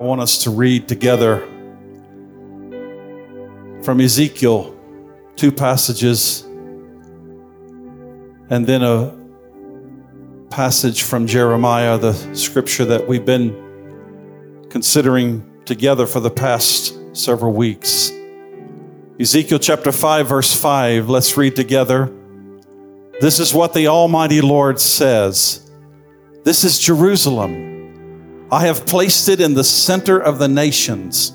I want us to read together from Ezekiel two passages and then a passage from Jeremiah, the scripture that we've been considering together for the past several weeks. Ezekiel chapter 5, verse 5, let's read together. This is what the Almighty Lord says This is Jerusalem I have placed it in the center of the nations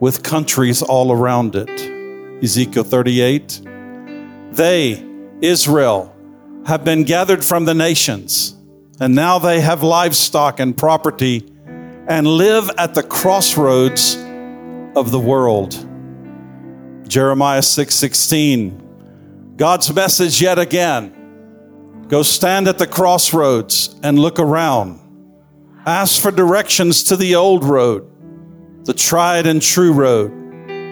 with countries all around it. Ezekiel 38. They, Israel, have been gathered from the nations, and now they have livestock and property and live at the crossroads of the world. Jeremiah 6:16. 6, God's message yet again. Go stand at the crossroads and look around. Ask for directions to the old road, the tried and true road.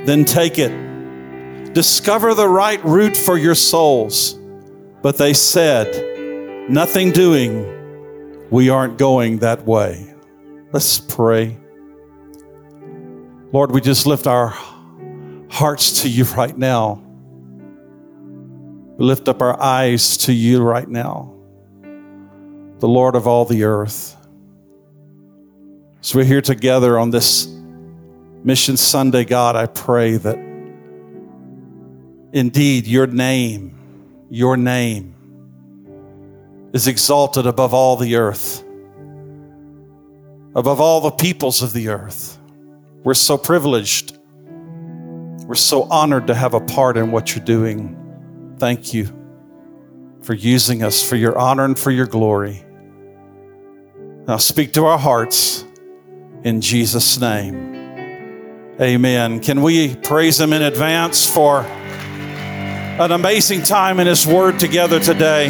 Then take it. Discover the right route for your souls. But they said, Nothing doing. We aren't going that way. Let's pray. Lord, we just lift our hearts to you right now. We lift up our eyes to you right now, the Lord of all the earth. So we're here together on this Mission Sunday, God, I pray that indeed your name, your name is exalted above all the earth, above all the peoples of the earth. We're so privileged. We're so honored to have a part in what you're doing. Thank you for using us for your honor and for your glory. Now speak to our hearts in Jesus' name. Amen. Can we praise Him in advance for an amazing time in His Word together today?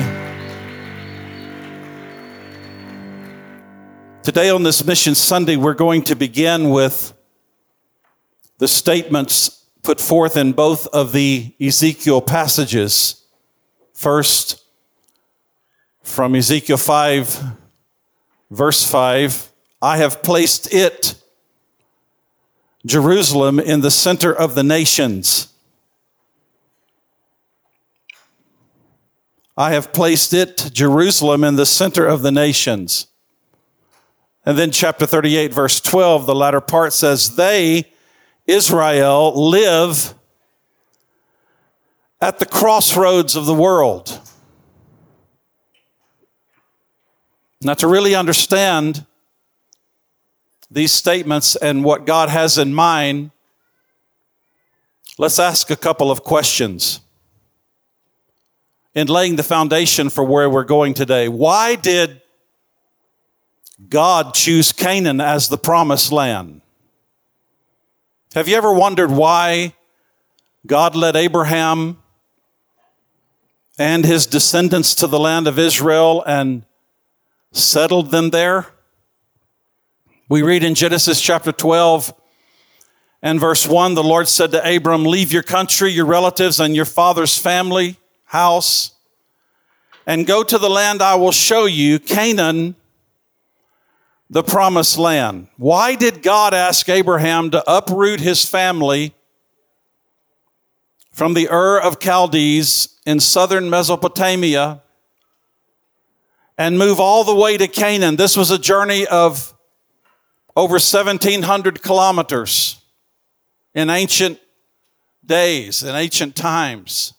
Today, on this Mission Sunday, we're going to begin with the statements put forth in both of the Ezekiel passages. First, from Ezekiel 5, verse 5 I have placed it, Jerusalem, in the center of the nations. I have placed it, Jerusalem, in the center of the nations. And then, chapter 38, verse 12, the latter part says, They, Israel, live at the crossroads of the world. Now, to really understand these statements and what God has in mind, let's ask a couple of questions. In laying the foundation for where we're going today, why did God choose Canaan as the promised land? Have you ever wondered why God led Abraham and his descendants to the land of Israel and settled them there? We read in Genesis chapter 12 and verse 1 the Lord said to Abram, Leave your country, your relatives, and your father's family, house, and go to the land I will show you, Canaan, the promised land. Why did God ask Abraham to uproot his family from the Ur of Chaldees in southern Mesopotamia and move all the way to Canaan? This was a journey of over 1,700 kilometers in ancient days, in ancient times.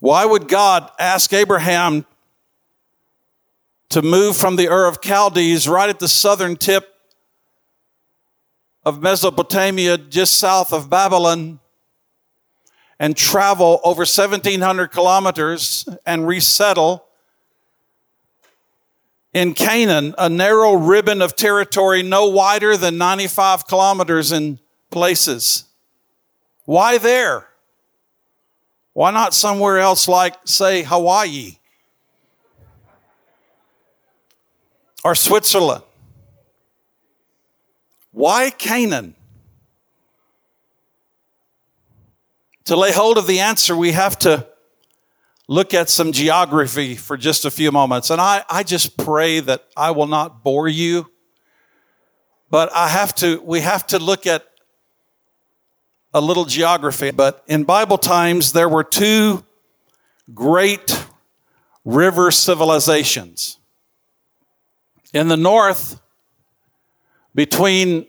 Why would God ask Abraham to move from the Ur of Chaldees right at the southern tip of Mesopotamia, just south of Babylon, and travel over 1,700 kilometers and resettle in Canaan, a narrow ribbon of territory no wider than 95 kilometers in places. Why there? Why not somewhere else like, say, Hawaii or Switzerland? Why Canaan? To lay hold of the answer, we have to look at some geography for just a few moments. And I, I just pray that I will not bore you. But I have to, we have to look at a little geography. But in Bible times, there were two great river civilizations. In the north, between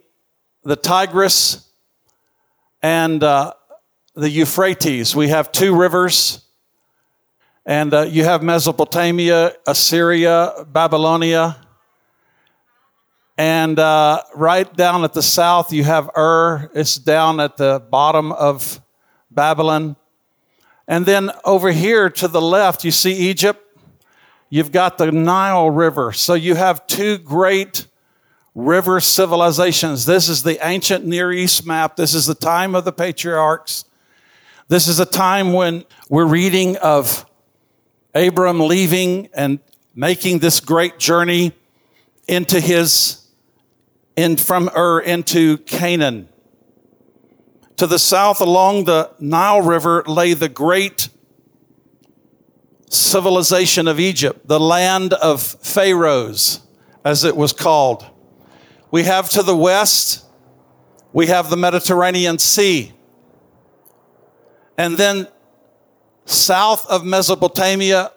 the Tigris and uh, the Euphrates, we have two rivers. And uh, you have Mesopotamia, Assyria, Babylonia. And uh, right down at the south, you have Ur. It's down at the bottom of Babylon. And then over here to the left, you see Egypt. You've got the Nile River. So you have two great river civilizations. This is the ancient Near East map. This is the time of the patriarchs. This is a time when we're reading of Abram leaving and making this great journey into his in from Ur into Canaan. To the south along the Nile River lay the great civilization of Egypt, the land of pharaohs, as it was called. We have to the west, we have the Mediterranean Sea. And then south of Mesopotamia,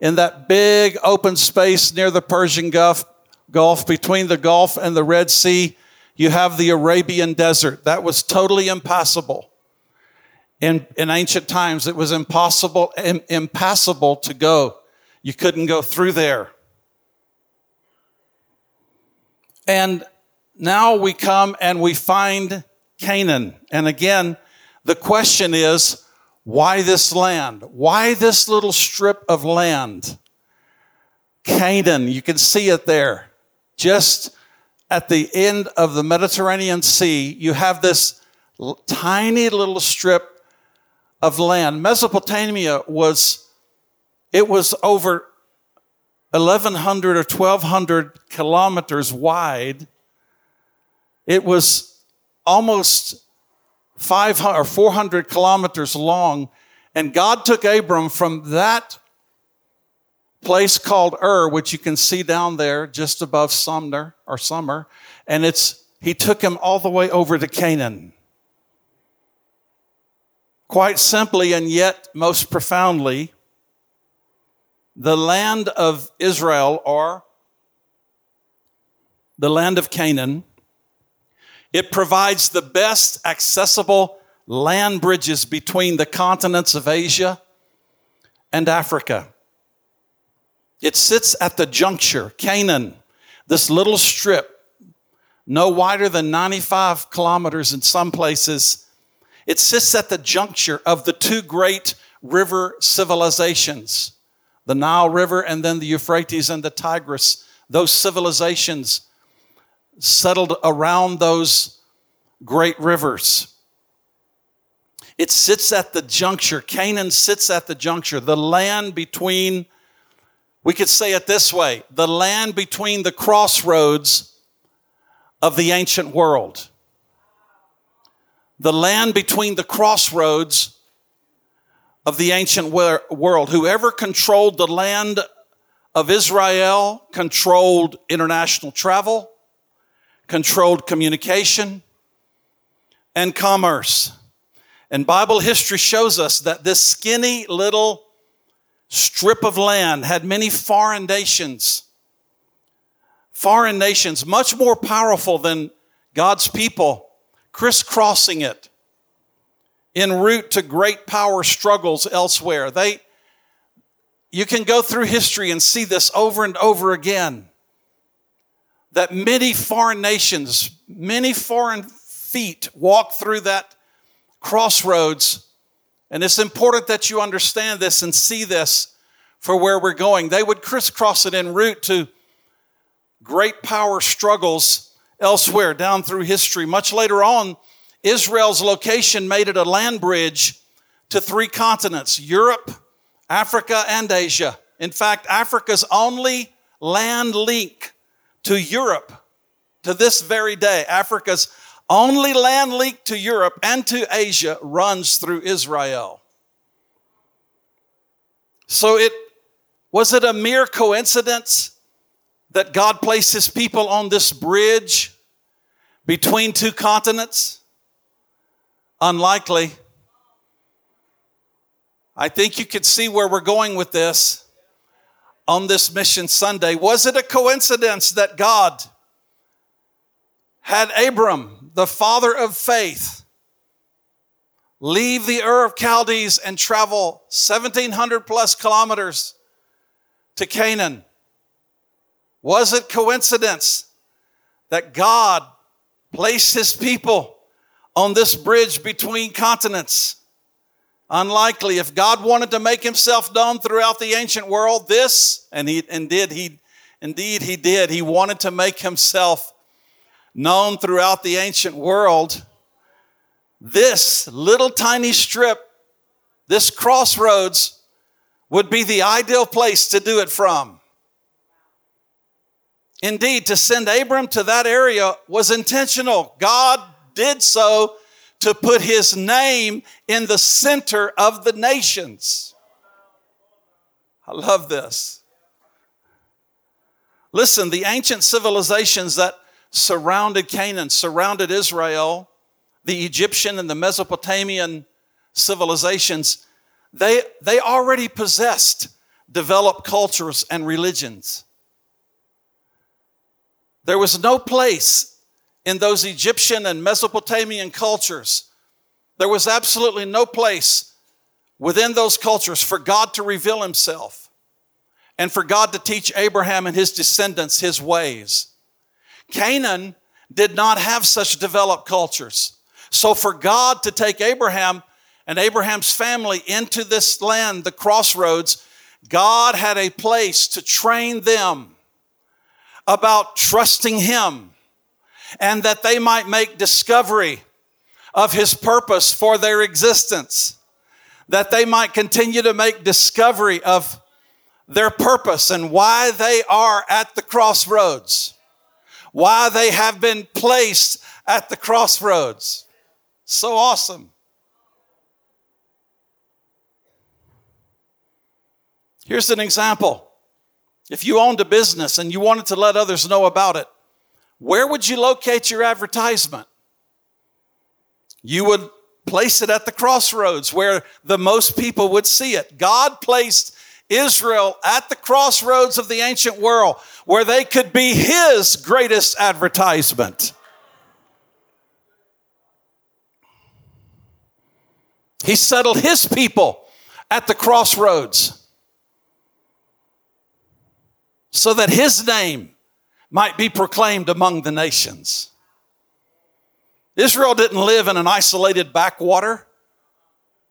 in that big open space near the Persian Gulf, Gulf, between the Gulf and the Red Sea, you have the Arabian desert. That was totally impassable. In, in ancient times, it was impossible, Im, impassable to go. You couldn't go through there. And now we come and we find Canaan. And again, the question is, why this land? Why this little strip of land? Canaan, you can see it there. Just at the end of the Mediterranean Sea, you have this tiny little strip of land. Mesopotamia was, it was over 1,100 or 1,200 kilometers wide. It was almost 500 or 400 kilometers long. And God took Abram from that place called Ur, which you can see down there just above Sumner or Summer, and it's he took him all the way over to Canaan. Quite simply and yet most profoundly, the land of Israel or the land of Canaan it provides the best accessible land bridges between the continents of Asia and Africa. It sits at the juncture, Canaan, this little strip, no wider than 95 kilometers in some places. It sits at the juncture of the two great river civilizations, the Nile River and then the Euphrates and the Tigris. Those civilizations settled around those great rivers. It sits at the juncture. Canaan sits at the juncture, the land between, we could say it this way the land between the crossroads of the ancient world. The land between the crossroads of the ancient world. Whoever controlled the land of Israel controlled international travel, controlled communication, and commerce. And Bible history shows us that this skinny little strip of land had many foreign nations. Foreign nations, much more powerful than God's people, crisscrossing it en route to great power struggles elsewhere. They, you can go through history and see this over and over again that many foreign nations, many foreign feet walk through that crossroads. And it's important that you understand this and see this for where we're going. They would crisscross it en route to great power struggles elsewhere down through history. Much later on, Israel's location made it a land bridge to three continents Europe, Africa, and Asia. In fact, Africa's only land link to Europe to this very day, Africa's only land link to Europe and to Asia runs through Israel. So it was it a mere coincidence that God placed his people on this bridge between two continents? Unlikely. I think you could see where we're going with this on this Mission Sunday. Was it a coincidence that God had Abram, the father of faith, leave the Ur of Chaldees and travel 1700 plus kilometers to Canaan? Was it coincidence that God placed his people on this bridge between continents? Unlikely. If God wanted to make himself known throughout the ancient world, this, and he and did he indeed he did, he wanted to make himself known throughout the ancient world. This little tiny strip, this crossroads, would be the ideal place to do it from. Indeed, to send Abram to that area was intentional. God did so to put his name in the center of the nations. I love this. Listen, the ancient civilizations that surrounded Canaan, surrounded Israel, the Egyptian and the Mesopotamian civilizations, they, they already possessed developed cultures and religions. There was no place in those Egyptian and Mesopotamian cultures, there was absolutely no place within those cultures for God to reveal himself and for God to teach Abraham and his descendants his ways. Canaan did not have such developed cultures. So for God to take Abraham and Abraham's family into this land, the crossroads, God had a place to train them about trusting Him and that they might make discovery of His purpose for their existence, that they might continue to make discovery of their purpose and why they are at the crossroads, why they have been placed at the crossroads. So awesome. Here's an example. If you owned a business and you wanted to let others know about it, where would you locate your advertisement? You would place it at the crossroads where the most people would see it. God placed Israel at the crossroads of the ancient world where they could be His greatest advertisement. He settled His people at the crossroads so that his name might be proclaimed among the nations. Israel didn't live in an isolated backwater,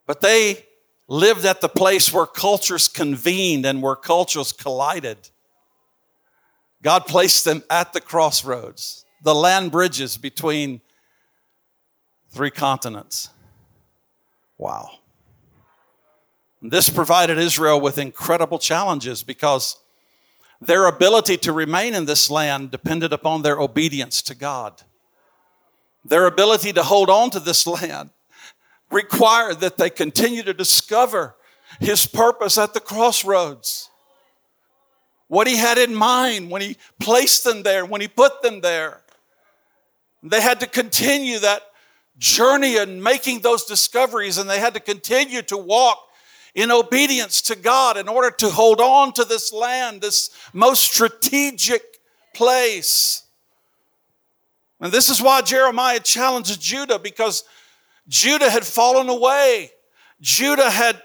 but they lived at the place where cultures convened and where cultures collided. God placed them at the crossroads, the land bridges between three continents. Wow. This provided Israel with incredible challenges because their ability to remain in this land depended upon their obedience to God. Their ability to hold on to this land required that they continue to discover His purpose at the crossroads. What He had in mind when He placed them there, when He put them there. They had to continue that journey and making those discoveries, and they had to continue to walk in obedience to God in order to hold on to this land, this most strategic place. And this is why Jeremiah challenged Judah because Judah had fallen away. Judah had,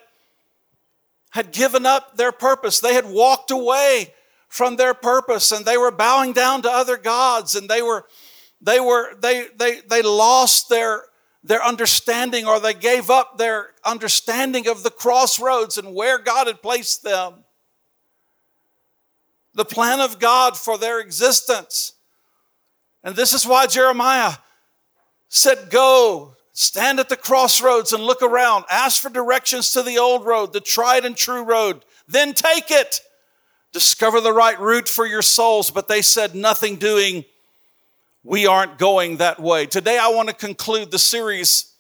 had given up their purpose. They had walked away from their purpose and they were bowing down to other gods and they were they were they they they lost their their understanding or they gave up their understanding of the crossroads and where God had placed them. The plan of God for their existence. And this is why Jeremiah said, Go, stand at the crossroads and look around. Ask for directions to the old road, the tried and true road. Then take it. Discover the right route for your souls. But they said, Nothing doing we aren't going that way. Today, I want to conclude the series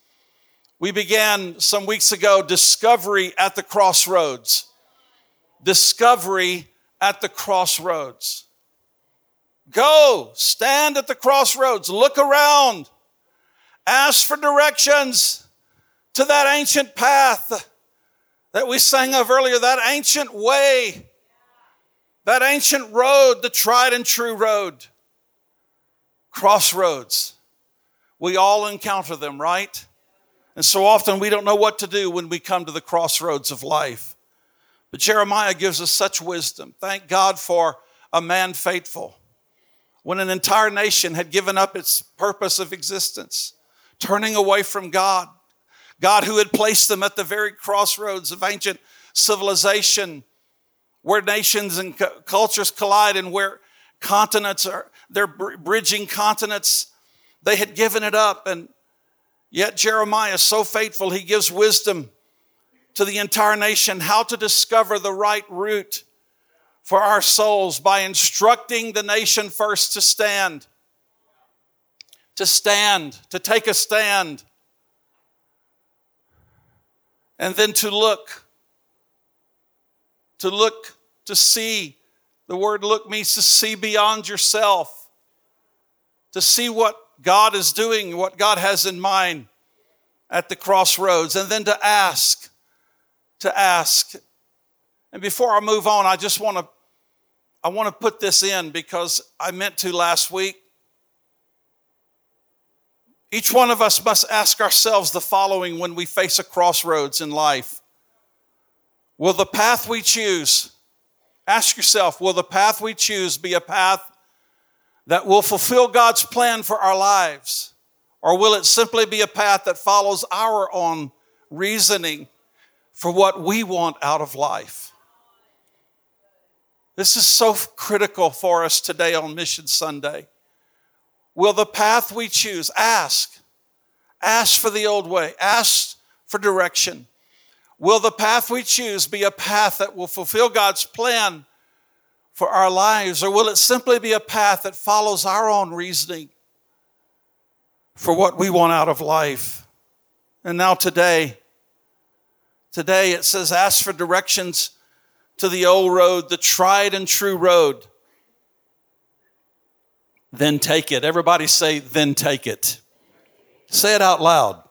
we began some weeks ago Discovery at the Crossroads. discovery at the crossroads. Go, stand at the crossroads, look around, ask for directions to that ancient path that we sang of earlier, that ancient way, that ancient road, the tried and true road. Crossroads. We all encounter them, right? And so often we don't know what to do when we come to the crossroads of life. But Jeremiah gives us such wisdom. Thank God for a man faithful. When an entire nation had given up its purpose of existence, turning away from God, God who had placed them at the very crossroads of ancient civilization, where nations and cultures collide and where continents are, they're bridging continents. They had given it up and Yet Jeremiah is so faithful, he gives wisdom to the entire nation how to discover the right route for our souls by instructing the nation first to stand, to stand, to take a stand, and then to look, to look, to see. The word look means to see beyond yourself, to see what God is doing, what God has in mind at the crossroads, and then to ask, to ask. And before I move on, I just want to I want to put this in because I meant to last week. Each one of us must ask ourselves the following when we face a crossroads in life. Will the path we choose, ask yourself, will the path we choose be a path that will fulfill God's plan for our lives? Or will it simply be a path that follows our own reasoning for what we want out of life? This is so critical for us today on Mission Sunday. Will the path we choose, ask, ask for the old way, ask for direction. Will the path we choose be a path that will fulfill God's plan for our lives, or will it simply be a path that follows our own reasoning for what we want out of life? And now, today, today it says, ask for directions to the old road, the tried and true road. Then take it. Everybody say, then take it. Say it out loud.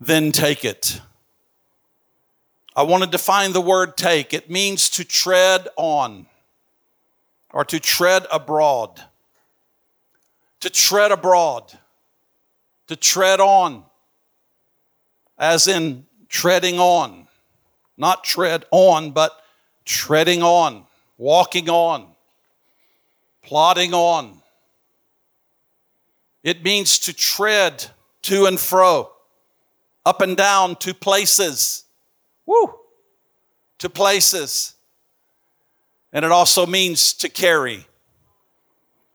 Then take it. I want to define the word take. It means to tread on or to tread abroad. To tread abroad. To tread on. As in treading on. Not tread on, but treading on, walking on, plodding on. It means to tread to and fro, up and down to places Woo! To places. And it also means to carry.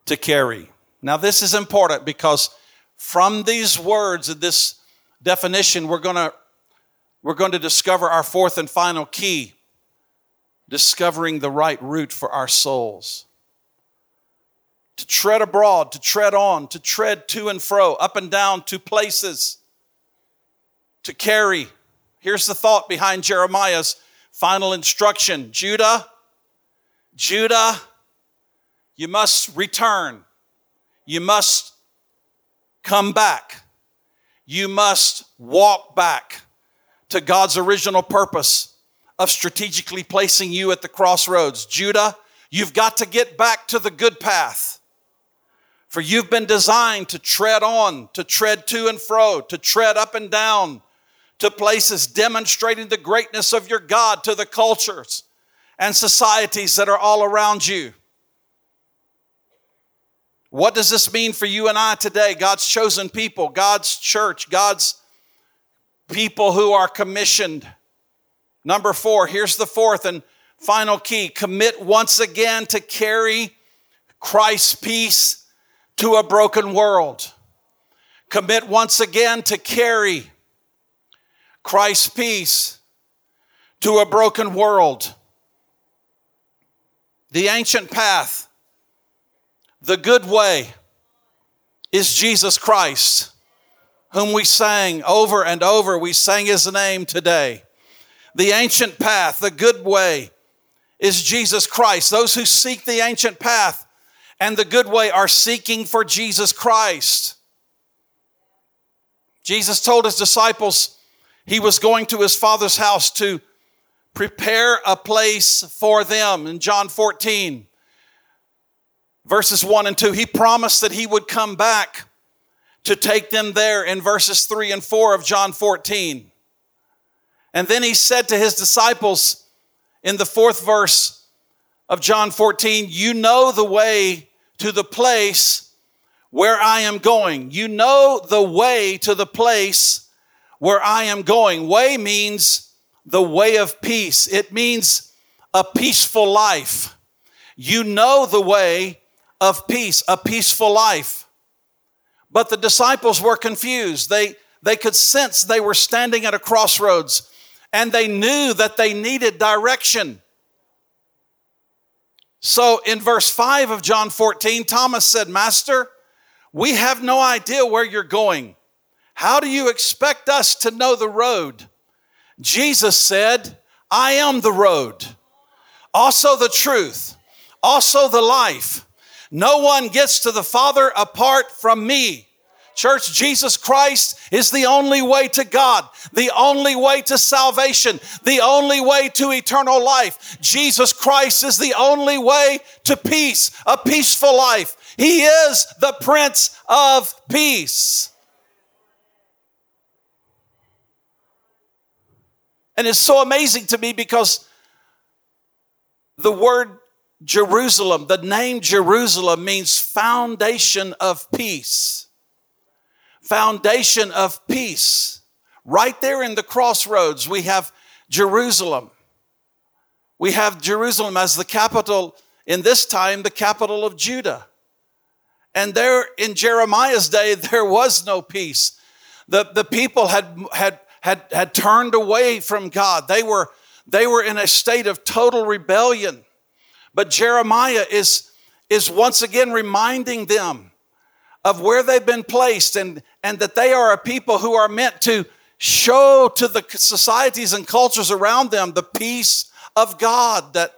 To carry. Now, this is important because from these words and this definition, we're going to we're going to discover our fourth and final key discovering the right route for our souls. To tread abroad, to tread on, to tread to and fro, up and down to places, to carry, Here's the thought behind Jeremiah's final instruction Judah, Judah, you must return. You must come back. You must walk back to God's original purpose of strategically placing you at the crossroads. Judah, you've got to get back to the good path. For you've been designed to tread on, to tread to and fro, to tread up and down, to places demonstrating the greatness of your God to the cultures and societies that are all around you. What does this mean for you and I today? God's chosen people, God's church, God's people who are commissioned. Number four, here's the fourth and final key commit once again to carry Christ's peace to a broken world. Commit once again to carry Christ's peace to a broken world. The ancient path, the good way, is Jesus Christ, whom we sang over and over. We sang his name today. The ancient path, the good way, is Jesus Christ. Those who seek the ancient path and the good way are seeking for Jesus Christ. Jesus told his disciples he was going to his father's house to prepare a place for them in John 14, verses 1 and 2. He promised that he would come back to take them there in verses 3 and 4 of John 14. And then he said to his disciples in the fourth verse of John 14, You know the way to the place where I am going. You know the way to the place where I am going. Way means the way of peace, it means a peaceful life. You know the way of peace, a peaceful life. But the disciples were confused. They, they could sense they were standing at a crossroads and they knew that they needed direction. So in verse 5 of John 14, Thomas said, Master, we have no idea where you're going. How do you expect us to know the road? Jesus said, I am the road, also the truth, also the life. No one gets to the Father apart from me. Church, Jesus Christ is the only way to God, the only way to salvation, the only way to eternal life. Jesus Christ is the only way to peace, a peaceful life. He is the Prince of Peace. And it's so amazing to me because the word Jerusalem, the name Jerusalem means foundation of peace. Foundation of peace. Right there in the crossroads, we have Jerusalem. We have Jerusalem as the capital, in this time, the capital of Judah. And there in Jeremiah's day, there was no peace. The, the people had, had had, had turned away from God. They were, they were in a state of total rebellion. But Jeremiah is, is once again reminding them of where they've been placed and, and that they are a people who are meant to show to the societies and cultures around them the peace of God that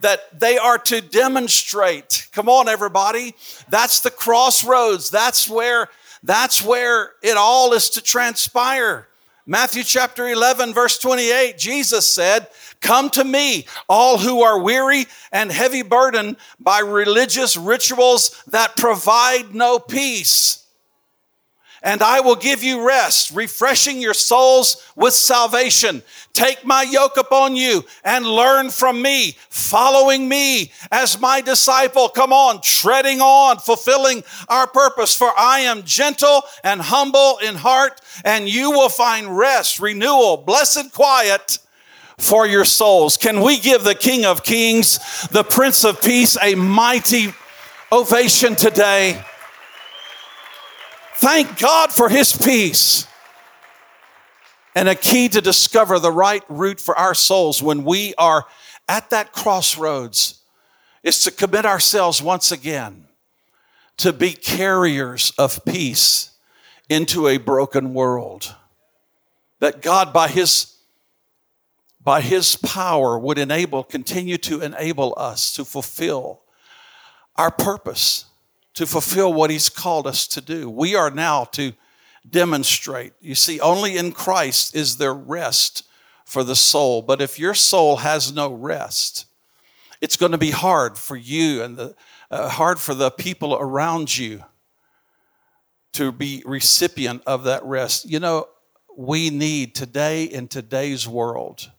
that they are to demonstrate. Come on everybody. That's the crossroads. That's where that's where it all is to transpire. Matthew chapter 11, verse 28, Jesus said, Come to me, all who are weary and heavy burdened by religious rituals that provide no peace and I will give you rest, refreshing your souls with salvation. Take my yoke upon you and learn from me, following me as my disciple. Come on, treading on, fulfilling our purpose. For I am gentle and humble in heart, and you will find rest, renewal, blessed quiet for your souls. Can we give the King of Kings, the Prince of Peace, a mighty ovation today? Thank God for His peace. And a key to discover the right route for our souls when we are at that crossroads is to commit ourselves once again to be carriers of peace into a broken world. That God, by His, by His power, would enable, continue to enable us to fulfill our purpose to fulfill what He's called us to do. We are now to demonstrate. You see, only in Christ is there rest for the soul. But if your soul has no rest, it's going to be hard for you and the, uh, hard for the people around you to be recipient of that rest. You know, we need today in today's world.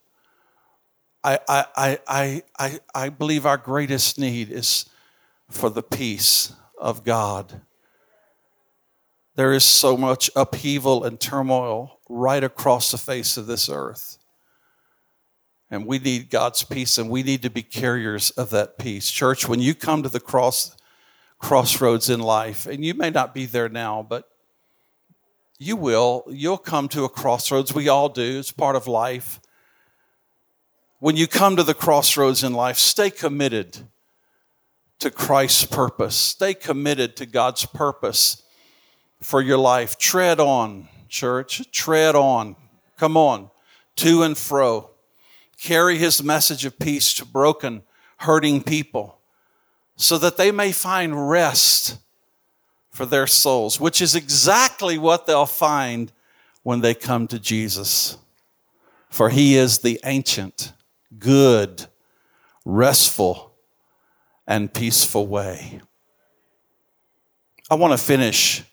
I, I, I, I, I believe our greatest need is for the peace of God. There is so much upheaval and turmoil right across the face of this earth. And we need God's peace and we need to be carriers of that peace. Church, when you come to the cross crossroads in life, and you may not be there now, but you will, you'll come to a crossroads. We all do. It's part of life. When you come to the crossroads in life, stay committed to Christ's purpose. Stay committed to God's purpose for your life. Tread on, church. Tread on. Come on. To and fro. carry his message of peace to broken, hurting people so that they may find rest for their souls, which is exactly what they'll find when they come to Jesus. For he is the ancient, good, restful, and peaceful way. I want to finish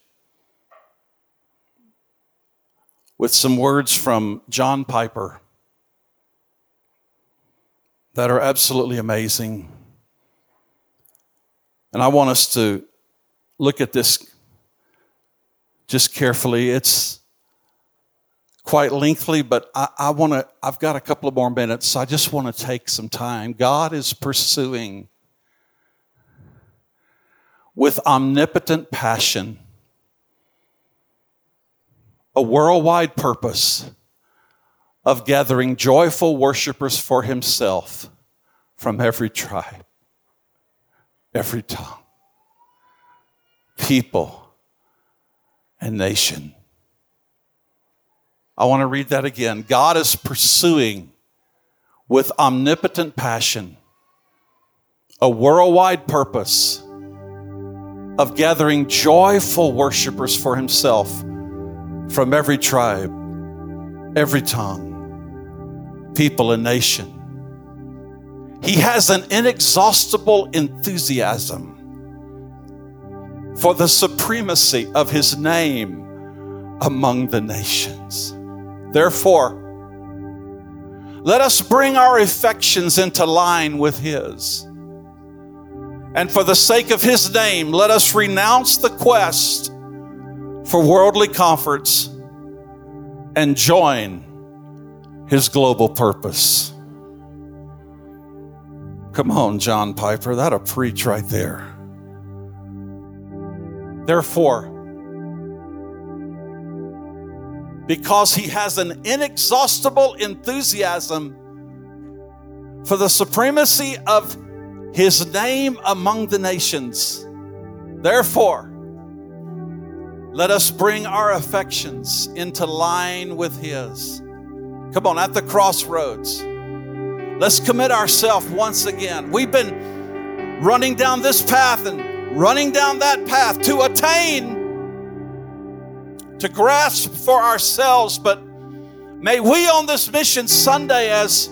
with some words from John Piper that are absolutely amazing. And I want us to look at this just carefully. It's quite lengthy, but I, I want to, I've got a couple of more minutes, so I just want to take some time. God is pursuing with omnipotent passion a worldwide purpose of gathering joyful worshipers for himself from every tribe, every tongue, people, and nation. I want to read that again. God is pursuing with omnipotent passion a worldwide purpose of gathering joyful worshipers for himself from every tribe, every tongue, people, and nation. He has an inexhaustible enthusiasm for the supremacy of his name among the nations. Therefore, let us bring our affections into line with his. And for the sake of his name, let us renounce the quest for worldly comforts and join his global purpose. Come on, John Piper, that'll preach right there. Therefore, because he has an inexhaustible enthusiasm for the supremacy of his name among the nations. Therefore, let us bring our affections into line with his. Come on, at the crossroads. Let's commit ourselves once again. We've been running down this path and running down that path to attain, to grasp for ourselves, but may we on this mission Sunday, as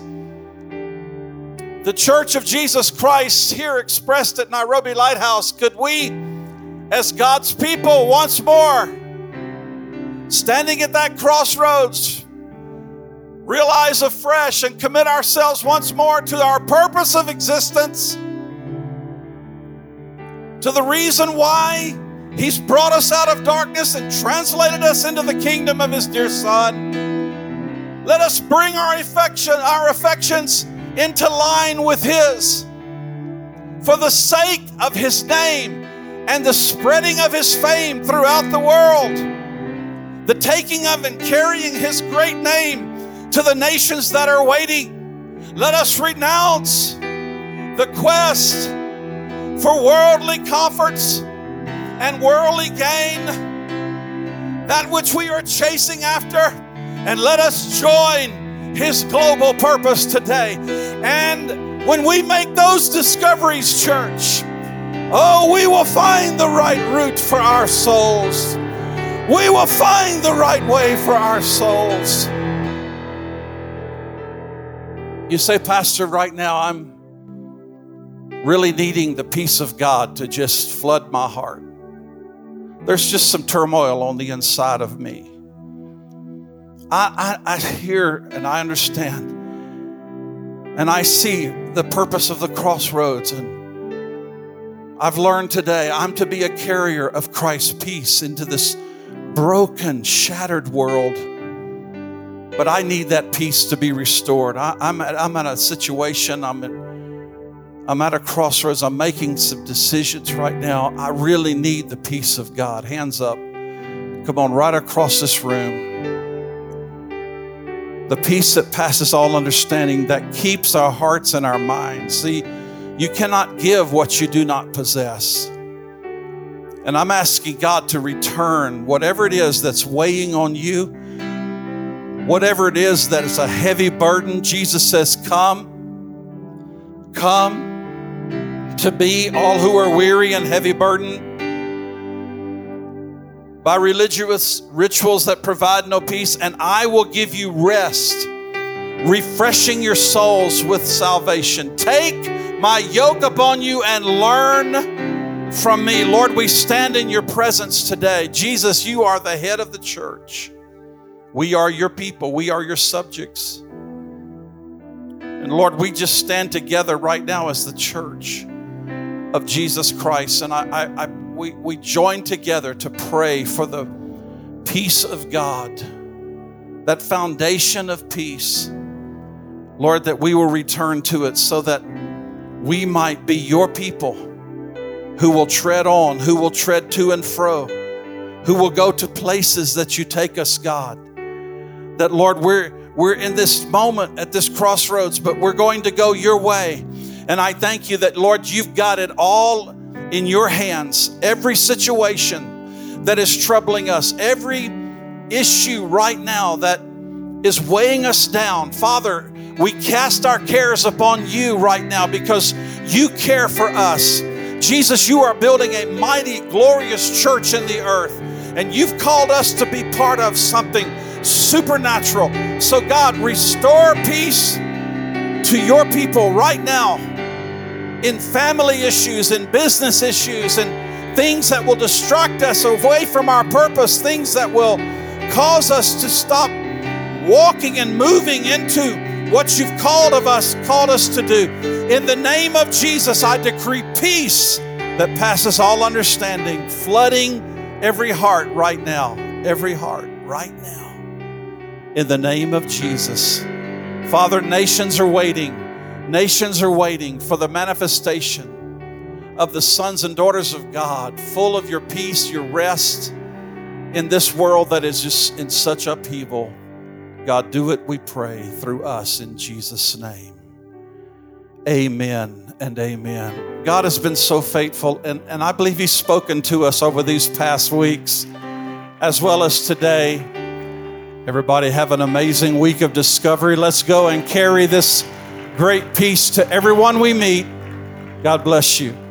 the Church of Jesus Christ here expressed at Nairobi Lighthouse, could we, as God's people, once more, standing at that crossroads, realize afresh and commit ourselves once more to our purpose of existence, to the reason why He's brought us out of darkness and translated us into the kingdom of His dear Son. Let us bring our affection, our affections into line with His. For the sake of His name and the spreading of His fame throughout the world, the taking of and carrying His great name to the nations that are waiting. Let us renounce the quest for worldly comforts and worldly gain, that which we are chasing after, and let us join his global purpose today. And when we make those discoveries, church, oh, we will find the right route for our souls. We will find the right way for our souls. You say, Pastor, right now I'm really needing the peace of God to just flood my heart. There's just some turmoil on the inside of me. I, I, I hear and I understand. And I see the purpose of the crossroads. And I've learned today I'm to be a carrier of Christ's peace into this broken, shattered world. But I need that peace to be restored. I, am at, I'm at a situation, I'm at, I'm at a crossroads. I'm making some decisions right now. I really need the peace of God. Hands up. Come on, right across this room the peace that passes all understanding that keeps our hearts and our minds. See, you cannot give what you do not possess. And I'm asking God to return whatever it is that's weighing on you, whatever it is that is a heavy burden, Jesus says, Come, come to be all who are weary and heavy burdened by religious rituals that provide no peace, and I will give you rest, refreshing your souls with salvation. Take my yoke upon you and learn from me. Lord, we stand in your presence today. Jesus, you are the head of the church. We are your people, we are your subjects. And Lord, we just stand together right now as the church of Jesus Christ. And I, I, I we, we join together to pray for the peace of God, that foundation of peace. Lord, that we will return to it so that we might be your people who will tread on, who will tread to and fro, who will go to places that you take us, God. That, Lord, we're, we're in this moment at this crossroads, but we're going to go your way. And I thank you that, Lord, you've got it all in your hands every situation that is troubling us, every issue right now that is weighing us down. Father, we cast our cares upon you right now because you care for us. Jesus, you are building a mighty, glorious church in the earth, and you've called us to be part of something supernatural. So, God, restore peace to your people right now in family issues, in business issues, and things that will distract us away from our purpose, things that will cause us to stop walking and moving into what you've called of us, called us to do. In the name of Jesus, I decree peace that passes all understanding, flooding every heart right now, every heart right now. In the name of Jesus. Father, nations are waiting Nations are waiting for the manifestation of the sons and daughters of God, full of your peace, your rest in this world that is just in such upheaval. God, do it, we pray, through us in Jesus' name. Amen and amen. God has been so faithful, and, and I believe He's spoken to us over these past weeks as well as today. Everybody have an amazing week of discovery. Let's go and carry this great peace to everyone we meet. God bless you.